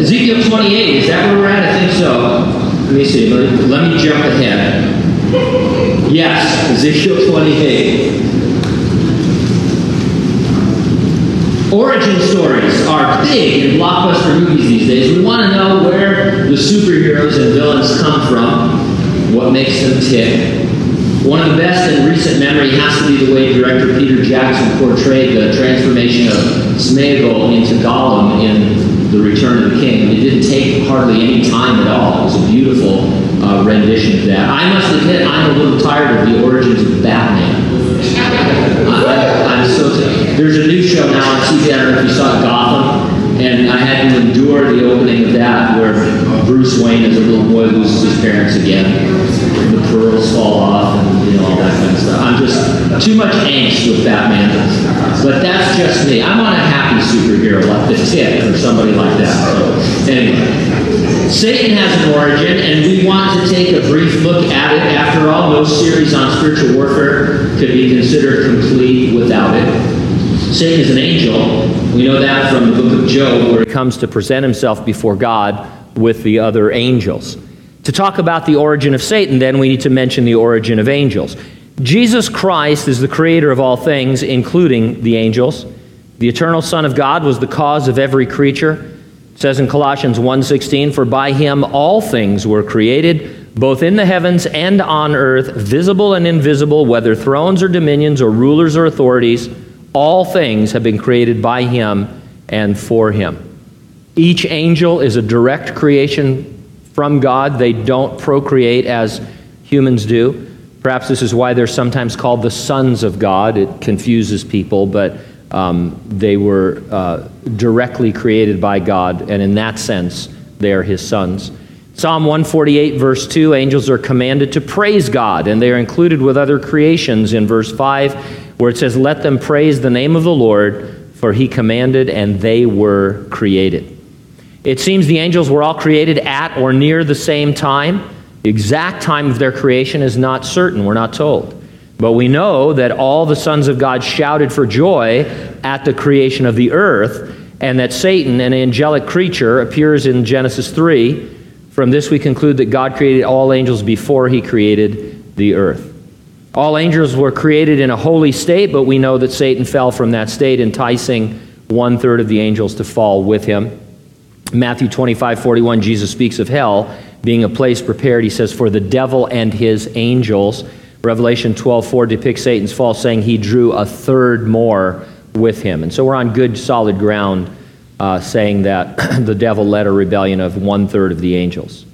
Ezekiel 28, is that where we're at? I think so. Let me see. Let, let me jump ahead. Yes, Ezekiel 28. Origin stories are big in blockbuster movies these days. We want to know where the superheroes and villains come from, what makes them tick. One of the best in recent memory has to be the way director Peter Jackson portrayed the transformation of Smeagol into Gollum in The Return of the King. It didn't take hardly any time at all. It was a beautiful uh, rendition of that. I must admit, I'm a little tired of the origins of Batman. I, am so There's a new show now on TV. I don't know if you saw Gotham, and I had to endure the opening of that where Bruce Wayne, as a little boy, loses his parents again. Too much angst with Batman. But that's just me. I'm want a happy superhero like the Tick or somebody like that. So anyway. Satan has an origin, and we want to take a brief look at it. After all, no series on spiritual warfare could be considered complete without it. Satan is an angel. We know that from the book of Job, where he comes to present himself before God with the other angels. To talk about the origin of Satan, then we need to mention the origin of angels. Jesus Christ is the creator of all things, including the angels. The eternal Son of God was the cause of every creature. It says in Colossians 1:16, "For by him all things were created, both in the heavens and on earth, visible and invisible, whether thrones or dominions or rulers or authorities, all things have been created by him and for him." Each angel is a direct creation from God. They don't procreate as humans do. Perhaps this is why they're sometimes called the sons of God. It confuses people, but um, they were uh, directly created by God, and in that sense, they are his sons. Psalm 148, verse 2 angels are commanded to praise God, and they are included with other creations in verse 5, where it says, Let them praise the name of the Lord, for he commanded, and they were created. It seems the angels were all created at or near the same time. The exact time of their creation is not certain, we're not told. But we know that all the sons of God shouted for joy at the creation of the earth, and that Satan, an angelic creature, appears in Genesis 3. From this, we conclude that God created all angels before he created the earth. All angels were created in a holy state, but we know that Satan fell from that state, enticing one third of the angels to fall with him. Matthew 25, 41, Jesus speaks of hell being a place prepared. He says, For the devil and his angels. Revelation 12:4 depicts Satan's fall, saying he drew a third more with him. And so we're on good, solid ground uh, saying that the devil led a rebellion of one third of the angels.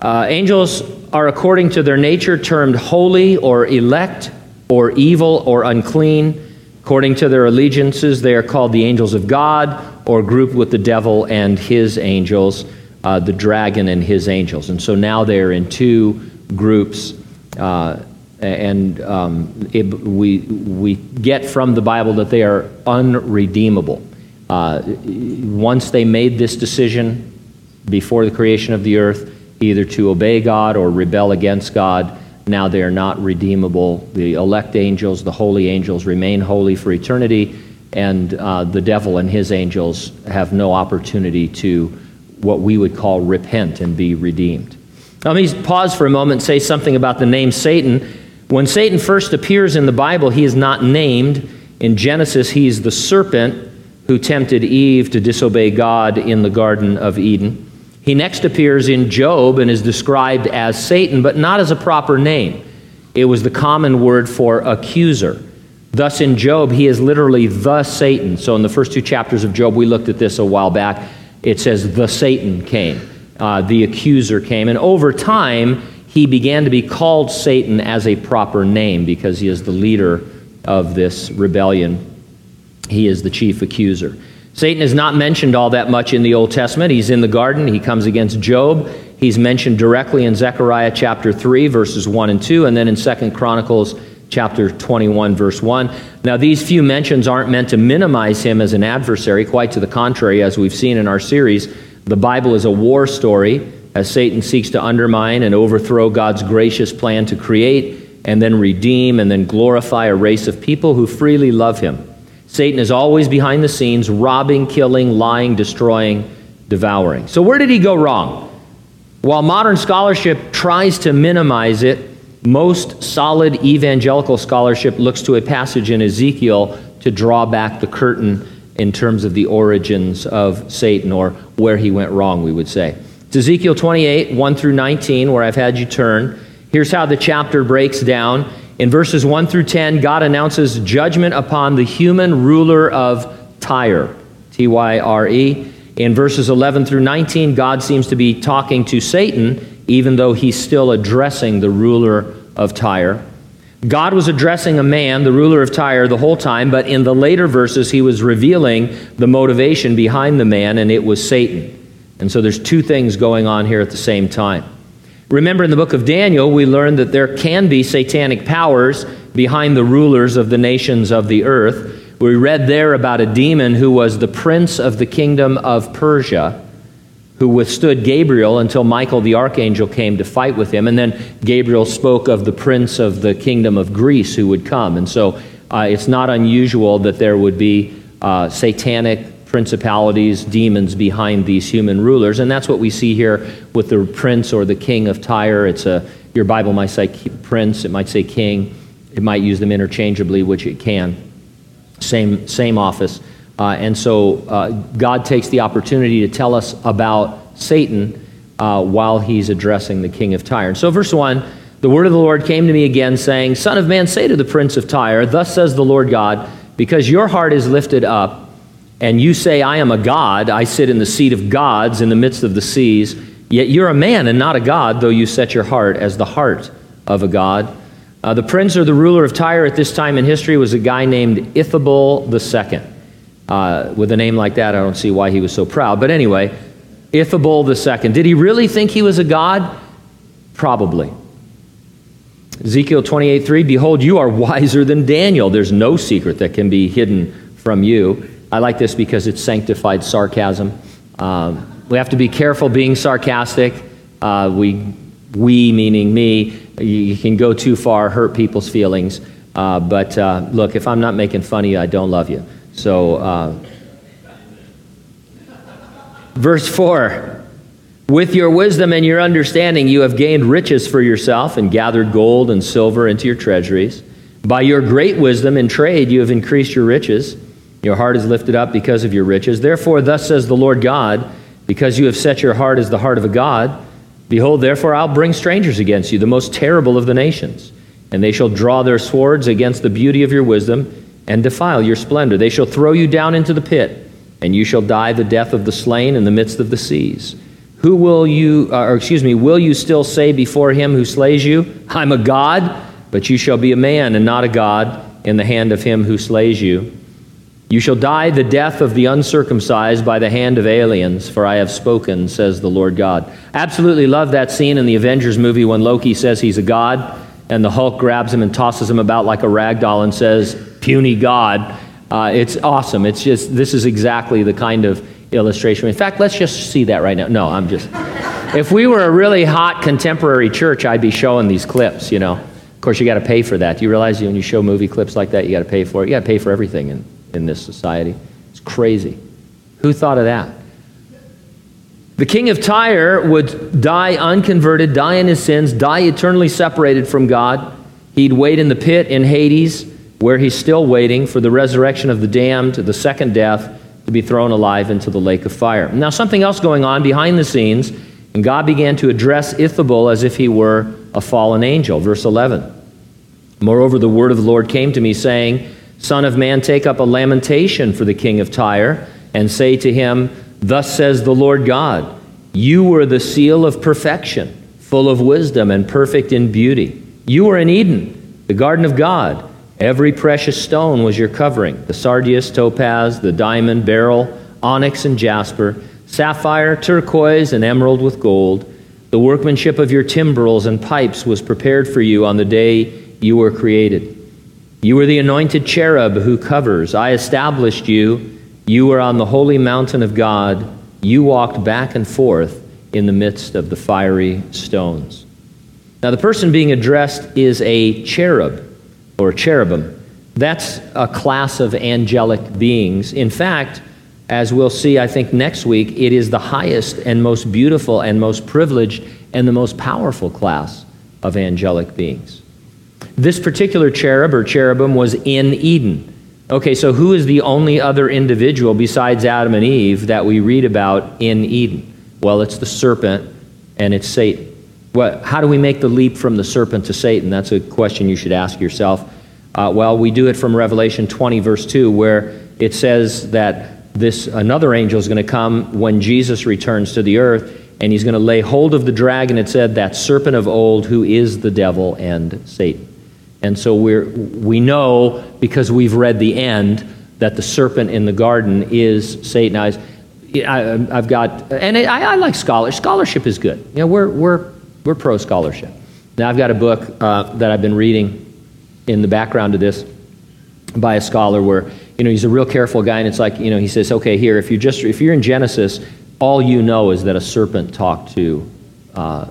Uh, angels are, according to their nature, termed holy or elect or evil or unclean. According to their allegiances, they are called the angels of God or grouped with the devil and his angels, uh, the dragon and his angels. And so now they are in two groups. Uh, and um, it, we, we get from the Bible that they are unredeemable. Uh, once they made this decision before the creation of the earth, either to obey God or rebel against God, now they are not redeemable. The elect angels, the holy angels, remain holy for eternity, and uh, the devil and his angels have no opportunity to what we would call repent and be redeemed. Now, let me pause for a moment and say something about the name Satan. When Satan first appears in the Bible, he is not named. In Genesis, he's the serpent who tempted Eve to disobey God in the Garden of Eden. He next appears in Job and is described as Satan, but not as a proper name. It was the common word for accuser. Thus, in Job, he is literally the Satan. So, in the first two chapters of Job, we looked at this a while back. It says, the Satan came, uh, the accuser came. And over time, he began to be called Satan as a proper name because he is the leader of this rebellion. He is the chief accuser. Satan is not mentioned all that much in the Old Testament. He's in the garden, he comes against Job. He's mentioned directly in Zechariah chapter 3, verses 1 and 2, and then in 2 Chronicles chapter 21, verse 1. Now, these few mentions aren't meant to minimize him as an adversary, quite to the contrary, as we've seen in our series. The Bible is a war story as Satan seeks to undermine and overthrow God's gracious plan to create and then redeem and then glorify a race of people who freely love him. Satan is always behind the scenes, robbing, killing, lying, destroying, devouring. So, where did he go wrong? While modern scholarship tries to minimize it, most solid evangelical scholarship looks to a passage in Ezekiel to draw back the curtain in terms of the origins of Satan or where he went wrong, we would say. It's Ezekiel 28, 1 through 19, where I've had you turn. Here's how the chapter breaks down. In verses 1 through 10, God announces judgment upon the human ruler of Tyre, T Y R E. In verses 11 through 19, God seems to be talking to Satan, even though he's still addressing the ruler of Tyre. God was addressing a man, the ruler of Tyre, the whole time, but in the later verses, he was revealing the motivation behind the man, and it was Satan. And so there's two things going on here at the same time. Remember, in the book of Daniel, we learned that there can be satanic powers behind the rulers of the nations of the earth. We read there about a demon who was the prince of the kingdom of Persia, who withstood Gabriel until Michael the archangel came to fight with him. And then Gabriel spoke of the prince of the kingdom of Greece who would come. And so uh, it's not unusual that there would be uh, satanic principalities, demons behind these human rulers. And that's what we see here with the prince or the king of Tyre. It's a, your Bible might say prince, it might say king, it might use them interchangeably, which it can same, same office. Uh, and so uh, God takes the opportunity to tell us about Satan uh, while he's addressing the king of Tyre. And so, verse 1 The word of the Lord came to me again, saying, Son of man, say to the prince of Tyre, Thus says the Lord God, because your heart is lifted up, and you say, I am a God, I sit in the seat of gods in the midst of the seas, yet you're a man and not a God, though you set your heart as the heart of a God. Uh, the prince or the ruler of Tyre at this time in history was a guy named Ithabul II. Uh, with a name like that, I don't see why he was so proud. But anyway, Ithabul II. Did he really think he was a god? Probably. Ezekiel 28 3 Behold, you are wiser than Daniel. There's no secret that can be hidden from you. I like this because it's sanctified sarcasm. Um, we have to be careful being sarcastic. Uh, we, we, meaning me, you can go too far, hurt people's feelings. Uh, but uh, look, if I'm not making fun of you, I don't love you. So, uh, verse 4 With your wisdom and your understanding, you have gained riches for yourself and gathered gold and silver into your treasuries. By your great wisdom in trade, you have increased your riches. Your heart is lifted up because of your riches. Therefore, thus says the Lord God, because you have set your heart as the heart of a God, Behold, therefore, I'll bring strangers against you, the most terrible of the nations. And they shall draw their swords against the beauty of your wisdom and defile your splendor. They shall throw you down into the pit, and you shall die the death of the slain in the midst of the seas. Who will you, uh, or excuse me, will you still say before him who slays you, I'm a God? But you shall be a man and not a God in the hand of him who slays you. You shall die the death of the uncircumcised by the hand of aliens, for I have spoken, says the Lord God. Absolutely love that scene in the Avengers movie when Loki says he's a god, and the Hulk grabs him and tosses him about like a rag doll and says, puny god. Uh, it's awesome. It's just, this is exactly the kind of illustration. In fact, let's just see that right now. No, I'm just. If we were a really hot contemporary church, I'd be showing these clips, you know. Of course, you got to pay for that. Do you realize when you show movie clips like that, you got to pay for it? You got to pay for everything. And in this society. It's crazy. Who thought of that? The king of Tyre would die unconverted, die in his sins, die eternally separated from God. He'd wait in the pit in Hades, where he's still waiting for the resurrection of the damned, the second death, to be thrown alive into the lake of fire. Now, something else going on behind the scenes, and God began to address Ithabul as if he were a fallen angel. Verse 11. Moreover, the word of the Lord came to me, saying, Son of man, take up a lamentation for the king of Tyre, and say to him, Thus says the Lord God, You were the seal of perfection, full of wisdom and perfect in beauty. You were in Eden, the garden of God. Every precious stone was your covering the sardius, topaz, the diamond, beryl, onyx, and jasper, sapphire, turquoise, and emerald with gold. The workmanship of your timbrels and pipes was prepared for you on the day you were created. You were the anointed cherub who covers. I established you. You were on the holy mountain of God. You walked back and forth in the midst of the fiery stones. Now, the person being addressed is a cherub or cherubim. That's a class of angelic beings. In fact, as we'll see, I think, next week, it is the highest and most beautiful and most privileged and the most powerful class of angelic beings. This particular cherub or cherubim was in Eden. Okay, so who is the only other individual besides Adam and Eve that we read about in Eden? Well, it's the serpent and it's Satan. What, how do we make the leap from the serpent to Satan? That's a question you should ask yourself. Uh, well, we do it from Revelation 20, verse 2, where it says that this another angel is going to come when Jesus returns to the earth, and he's going to lay hold of the dragon. It said that serpent of old, who is the devil and Satan. And so we're, we know because we've read the end that the serpent in the garden is Satan. I, have got, and I, I like scholarship. Scholarship is good. You know, we're, we're, we're pro scholarship. Now, I've got a book uh, that I've been reading in the background of this by a scholar where, you know, he's a real careful guy, and it's like, you know, he says, okay, here, if you're just, if you're in Genesis, all you know is that a serpent talked to uh,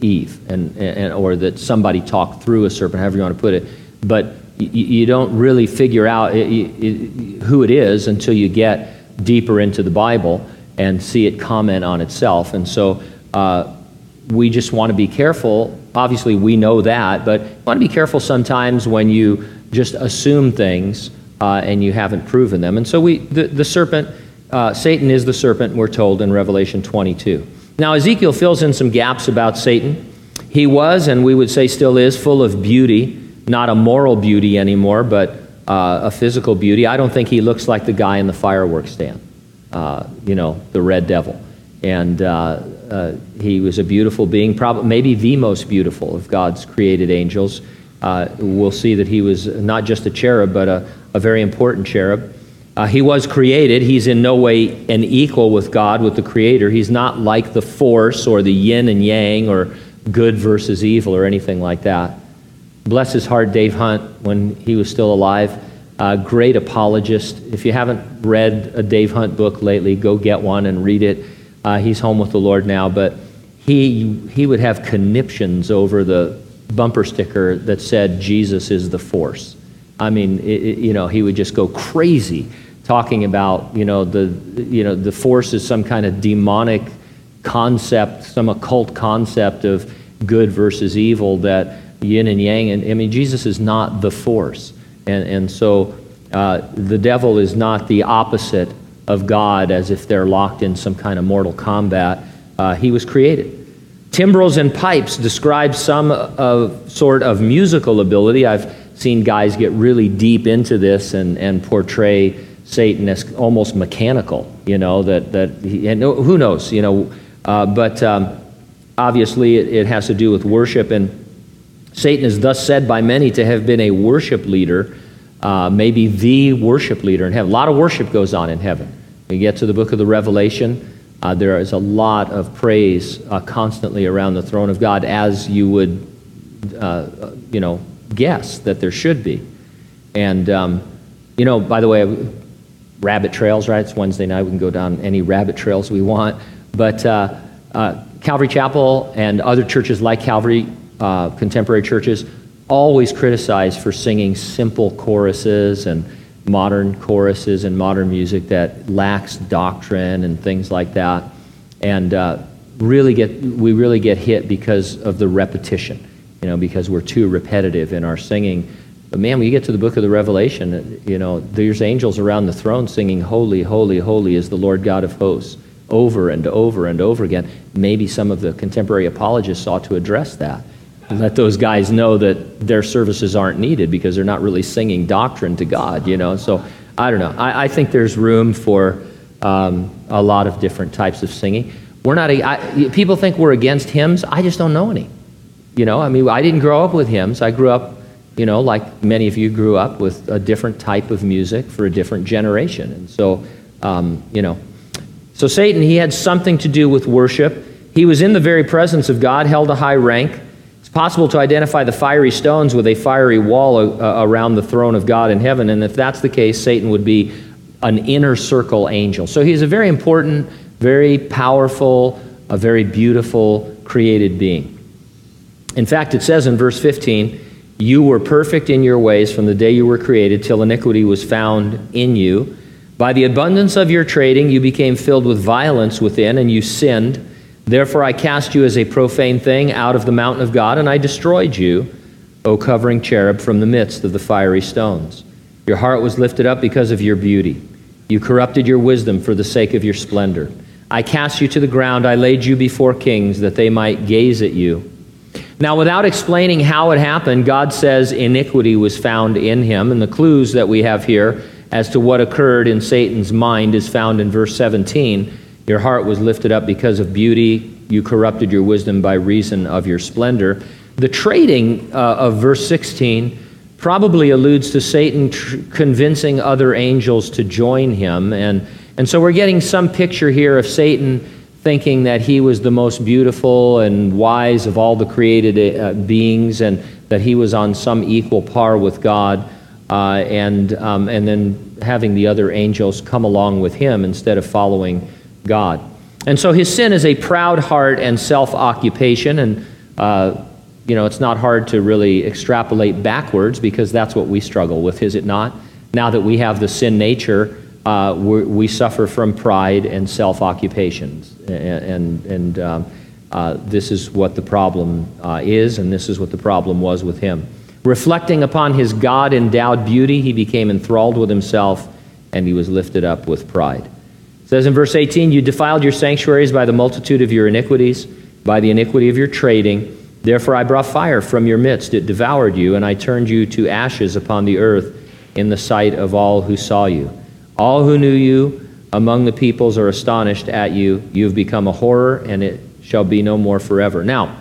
Eve, and, and, or that somebody talked through a serpent, however you want to put it. But you, you don't really figure out it, it, who it is until you get deeper into the Bible and see it comment on itself. And so uh, we just want to be careful. Obviously, we know that, but you want to be careful sometimes when you just assume things uh, and you haven't proven them. And so we, the, the serpent, uh, Satan is the serpent, we're told in Revelation 22. Now, Ezekiel fills in some gaps about Satan. He was, and we would say still is, full of beauty, not a moral beauty anymore, but uh, a physical beauty. I don't think he looks like the guy in the fireworks stand, uh, you know, the red devil. And uh, uh he was a beautiful being, probably maybe the most beautiful of God's created angels. Uh, we'll see that he was not just a cherub, but a, a very important cherub. Uh, he was created. He's in no way an equal with God, with the Creator. He's not like the force or the yin and yang or good versus evil or anything like that. Bless his heart, Dave Hunt, when he was still alive. Uh, great apologist. If you haven't read a Dave Hunt book lately, go get one and read it. Uh, he's home with the Lord now, but he, he would have conniptions over the bumper sticker that said, Jesus is the force. I mean, it, it, you know, he would just go crazy talking about you know the you know the force is some kind of demonic concept, some occult concept of good versus evil that yin and yang. And I mean, Jesus is not the force, and and so uh, the devil is not the opposite of God, as if they're locked in some kind of mortal combat. Uh, he was created. Timbrels and pipes describe some of sort of musical ability. I've seen guys get really deep into this and, and portray Satan as almost mechanical, you know, that, that he, and who knows, you know, uh, but um, obviously it, it, has to do with worship, and Satan is thus said by many to have been a worship leader, uh, maybe the worship leader in heaven. A lot of worship goes on in heaven. We get to the book of the Revelation, uh, there is a lot of praise uh, constantly around the throne of God, as you would, uh, you know, guess that there should be. And, um, you know, by the way, rabbit trails, right? It's Wednesday night. We can go down any rabbit trails we want. But uh, uh, Calvary Chapel and other churches like Calvary, uh, contemporary churches, always criticized for singing simple choruses and modern choruses and modern music that lacks doctrine and things like that. And uh, really get, we really get hit because of the repetition, you know, because we're too repetitive in our singing but man, when you get to the book of the Revelation, you know, there's angels around the throne singing, Holy, holy, holy is the Lord God of hosts, over and over and over again. Maybe some of the contemporary apologists ought to address that. And let those guys know that their services aren't needed because they're not really singing doctrine to God, you know. So I don't know. I, I think there's room for um, a lot of different types of singing. We're not, a, I, people think we're against hymns. I just don't know any. You know, I mean, I didn't grow up with hymns. I grew up you know, like many of you grew up with a different type of music for a different generation. And so, um, you know, so Satan, he had something to do with worship. He was in the very presence of God, held a high rank. Possible to identify the fiery stones with a fiery wall uh, around the throne of God in heaven. And if that's the case, Satan would be an inner circle angel. So he's a very important, very powerful, a very beautiful created being. In fact, it says in verse 15, you were perfect in your ways from the day you were created till iniquity was found in you. By the abundance of your trading, you became filled with violence within, and you sinned. Therefore, I cast you as a profane thing out of the mountain of God, and I destroyed you, O covering cherub, from the midst of the fiery stones. Your heart was lifted up because of your beauty. You corrupted your wisdom for the sake of your splendor. I cast you to the ground. I laid you before kings that they might gaze at you. Now, without explaining how it happened, God says iniquity was found in him, and the clues that we have here as to what occurred in Satan's mind is found in verse 17. Your heart was lifted up because of beauty. You corrupted your wisdom by reason of your splendor. The trading uh, of verse 16 probably alludes to Satan tr- convincing other angels to join him. And, and so we're getting some picture here of Satan thinking that he was the most beautiful and wise of all the created uh, beings and that he was on some equal par with God uh, and, um, and then having the other angels come along with him instead of following God. And so his sin is a proud heart and self occupation. And, uh, you know, it's not hard to really extrapolate backwards because that's what we struggle with, is it not? Now that we have the sin nature, uh, we suffer from pride and self occupations. And, and, um, uh, this is what the problem uh, is, and this is what the problem was with him. Reflecting upon his God endowed beauty, he became enthralled with himself and he was lifted up with pride. It says in verse 18, You defiled your sanctuaries by the multitude of your iniquities, by the iniquity of your trading. Therefore I brought fire from your midst, it devoured you, and I turned you to ashes upon the earth in the sight of all who saw you. All who knew you among the peoples are astonished at you. You have become a horror, and it shall be no more forever. Now,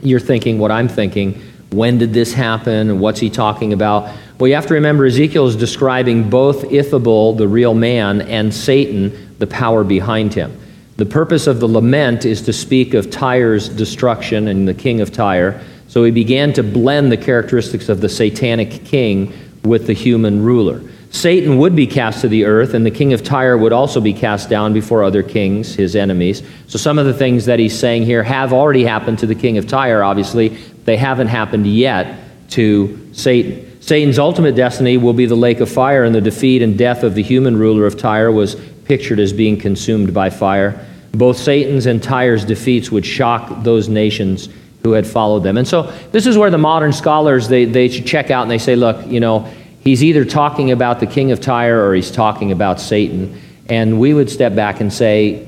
you're thinking what I'm thinking when did this happen? What's he talking about? Well, you have to remember Ezekiel is describing both Ithobal, the real man, and Satan, the power behind him. The purpose of the lament is to speak of Tyre's destruction and the king of Tyre. So he began to blend the characteristics of the satanic king with the human ruler. Satan would be cast to the earth, and the king of Tyre would also be cast down before other kings, his enemies. So some of the things that he's saying here have already happened to the king of Tyre, obviously. They haven't happened yet to Satan. Satan's ultimate destiny will be the lake of fire, and the defeat and death of the human ruler of Tyre was pictured as being consumed by fire. Both Satan's and Tyre's defeats would shock those nations who had followed them. And so this is where the modern scholars they, they check out and they say, look, you know, he's either talking about the king of Tyre or he's talking about Satan. And we would step back and say,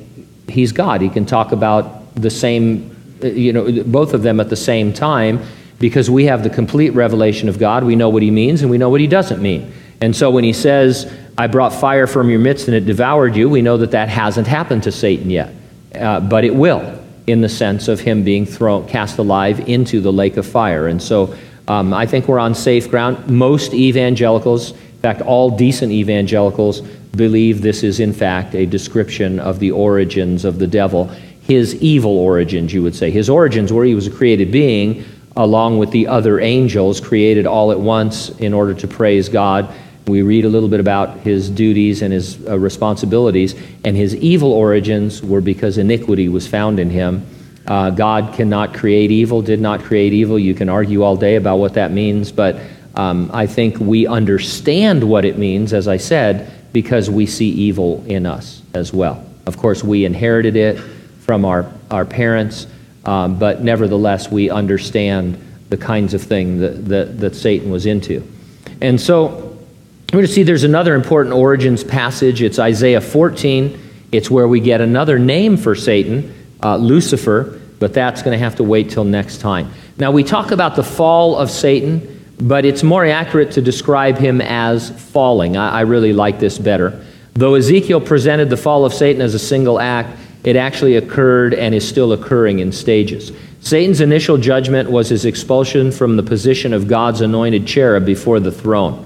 he's God. He can talk about the same you know, both of them at the same time because we have the complete revelation of God. We know what he means and we know what he doesn't mean. And so when he says, I brought fire from your midst and it devoured you, we know that that hasn't happened to Satan yet. Uh, but it will in the sense of him being thrown, cast alive into the lake of fire. And so um, I think we're on safe ground. Most evangelicals, in fact, all decent evangelicals, believe this is in fact a description of the origins of the devil his evil origins, you would say. His origins where he was a created being, along with the other angels created all at once in order to praise God. We read a little bit about his duties and his uh, responsibilities, and his evil origins were because iniquity was found in him. Uh, God cannot create evil, did not create evil. You can argue all day about what that means, but um, I think we understand what it means, as I said, because we see evil in us as well. Of course, we inherited it from our, our parents, um, but nevertheless, we understand the kinds of thing that, that, that Satan was into. And so we're going to see there's another important origins passage. It's Isaiah 14. It's where we get another name for Satan, uh, Lucifer, but that's going to have to wait till next time. Now, we talk about the fall of Satan, but it's more accurate to describe him as falling. I, I really like this better. Though Ezekiel presented the fall of Satan as a single act, it actually occurred and is still occurring in stages. Satan's initial judgment was his expulsion from the position of God's anointed cherub before the throne.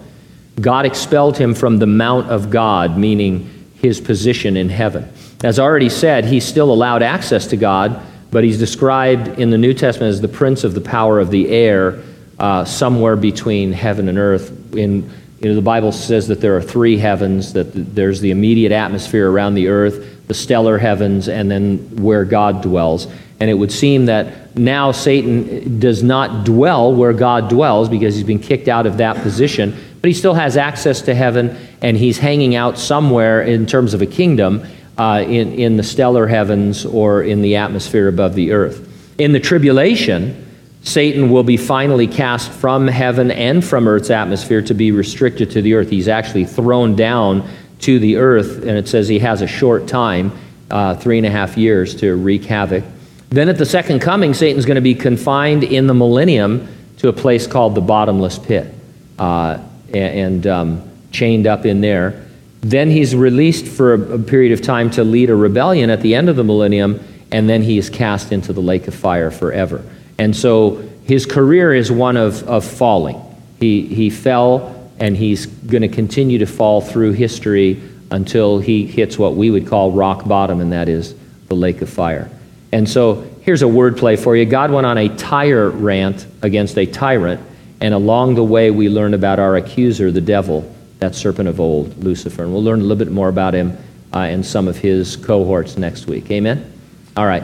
God expelled him from the mount of God, meaning his position in heaven. As already said, he's still allowed access to God, but he's described in the New Testament as the prince of the power of the air, uh, somewhere between heaven and earth. In you know, the Bible says that there are three heavens, that there's the immediate atmosphere around the earth, the stellar heavens, and then where God dwells. And it would seem that now Satan does not dwell where God dwells because he's been kicked out of that position, but he still has access to heaven and he's hanging out somewhere in terms of a kingdom uh, in, in the stellar heavens or in the atmosphere above the earth. In the tribulation, Satan will be finally cast from heaven and from earth's atmosphere to be restricted to the earth. He's actually thrown down to the earth, and it says he has a short time, uh, three and a half years, to wreak havoc. Then at the second coming, Satan's going to be confined in the millennium to a place called the bottomless pit uh, and um, chained up in there. Then he's released for a, a period of time to lead a rebellion at the end of the millennium, and then he is cast into the lake of fire forever. And so his career is one of, of falling. He, he fell, and he's going to continue to fall through history until he hits what we would call rock bottom, and that is the lake of fire. And so here's a wordplay for you God went on a Tyre rant against a tyrant, and along the way, we learn about our accuser, the devil, that serpent of old, Lucifer. And we'll learn a little bit more about him uh, and some of his cohorts next week. Amen? All right.